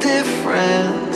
Different.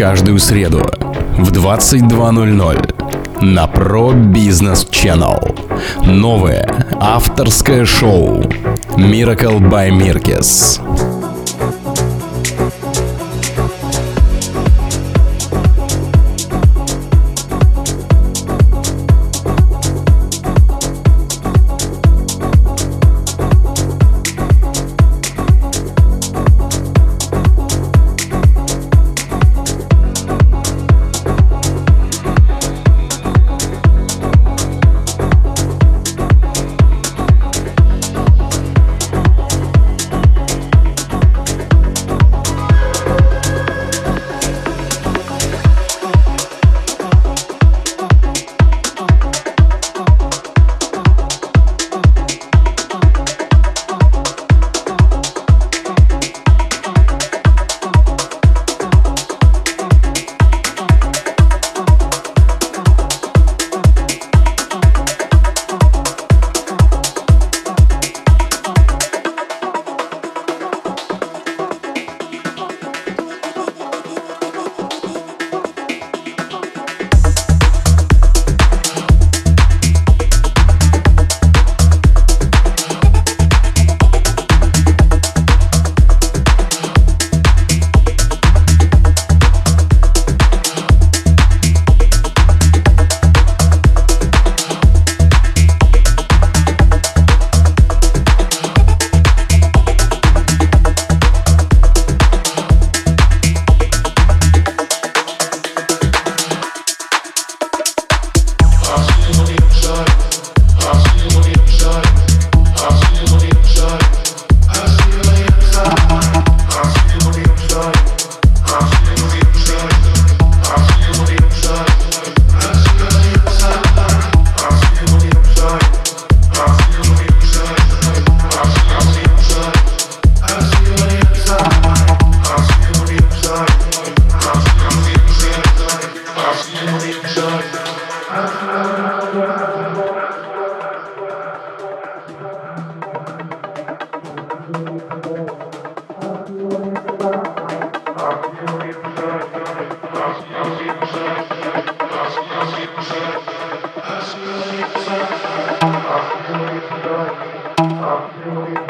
Каждую среду в 22.00 на Pro Business Channel. Новое авторское шоу Miracle by Mirkes. I feel it tonight. I feel it.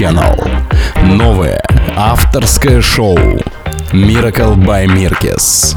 Channel. Новое авторское шоу Miracle by Mirkes.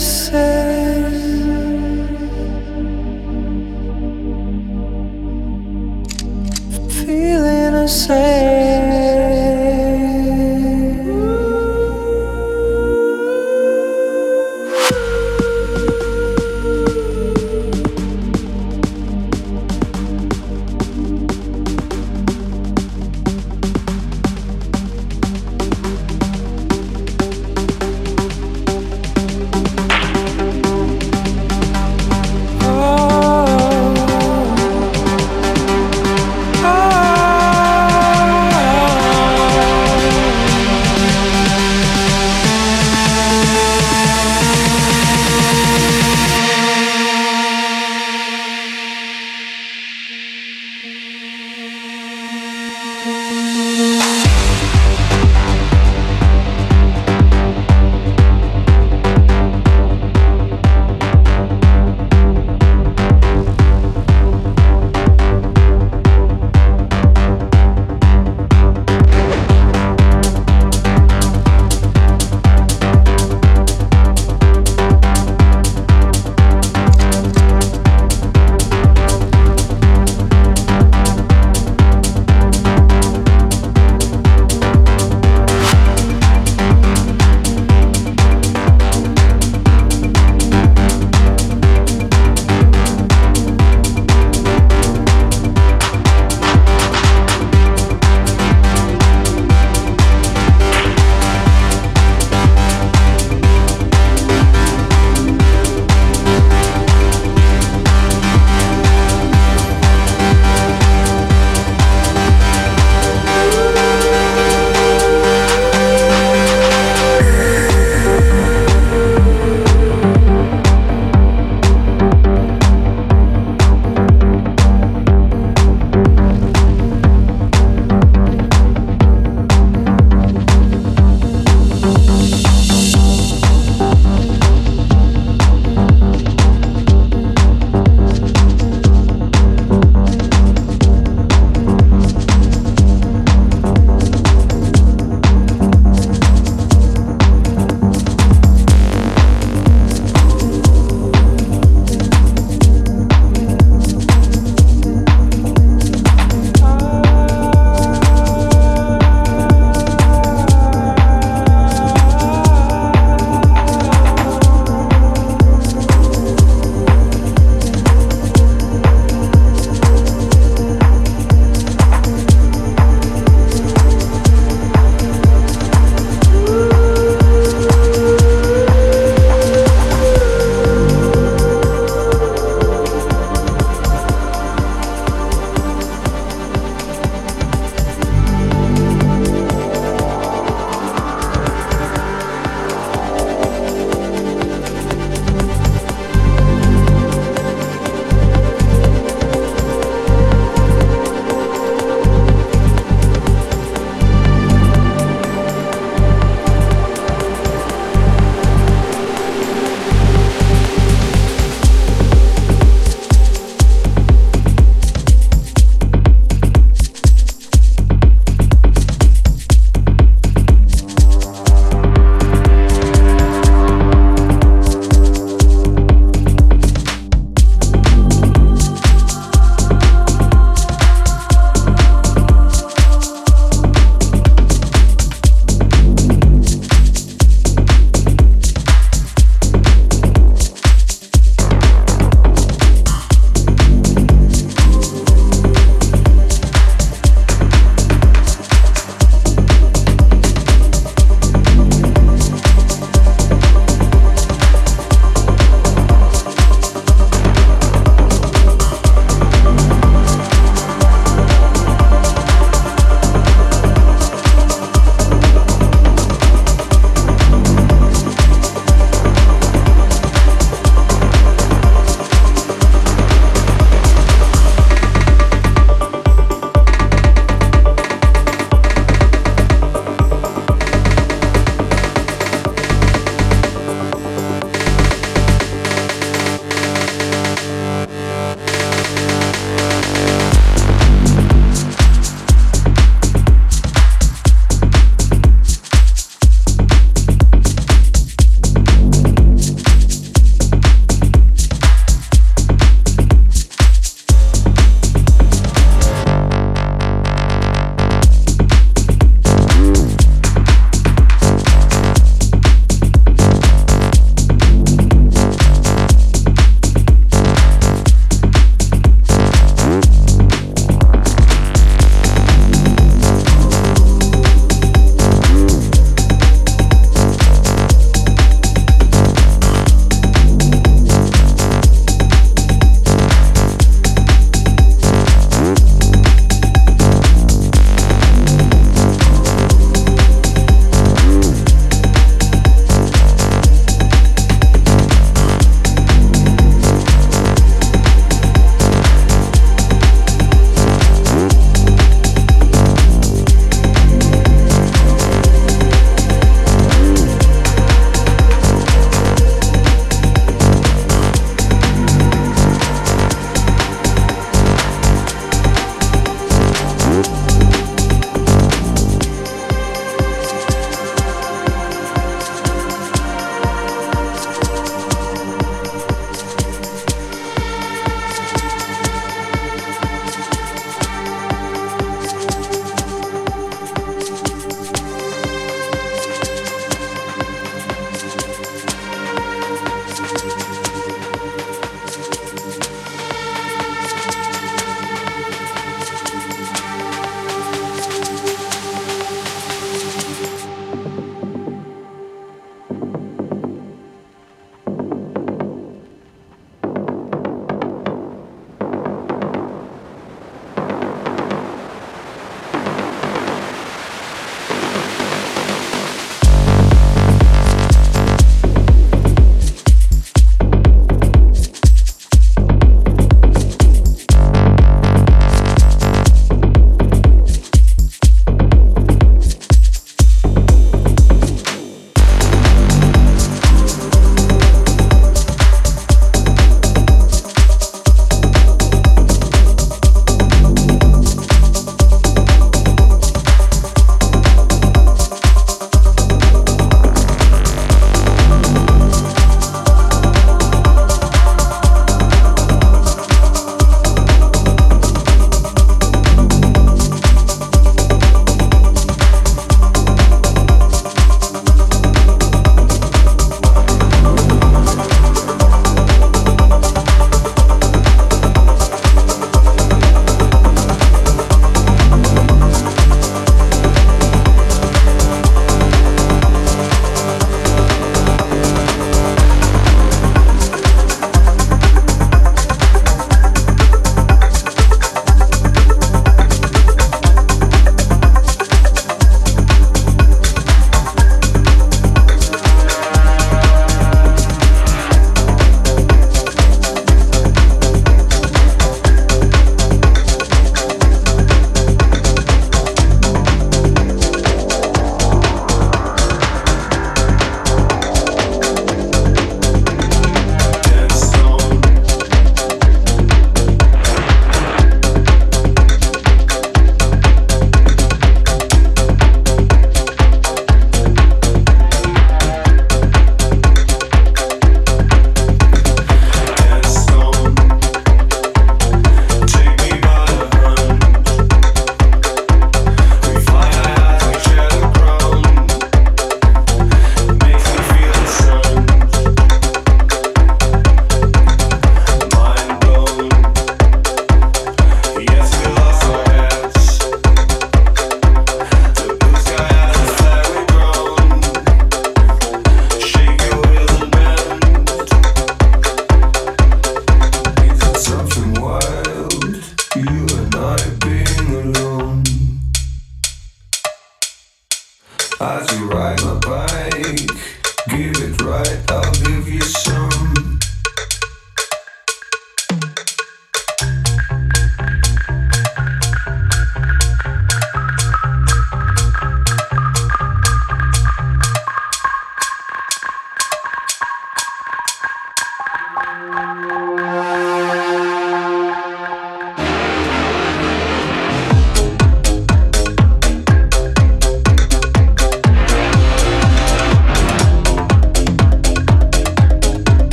say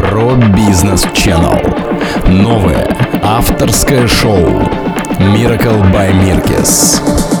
22.00 на Pro Business Channel. Новое авторское шоу Miracle by Mirkes.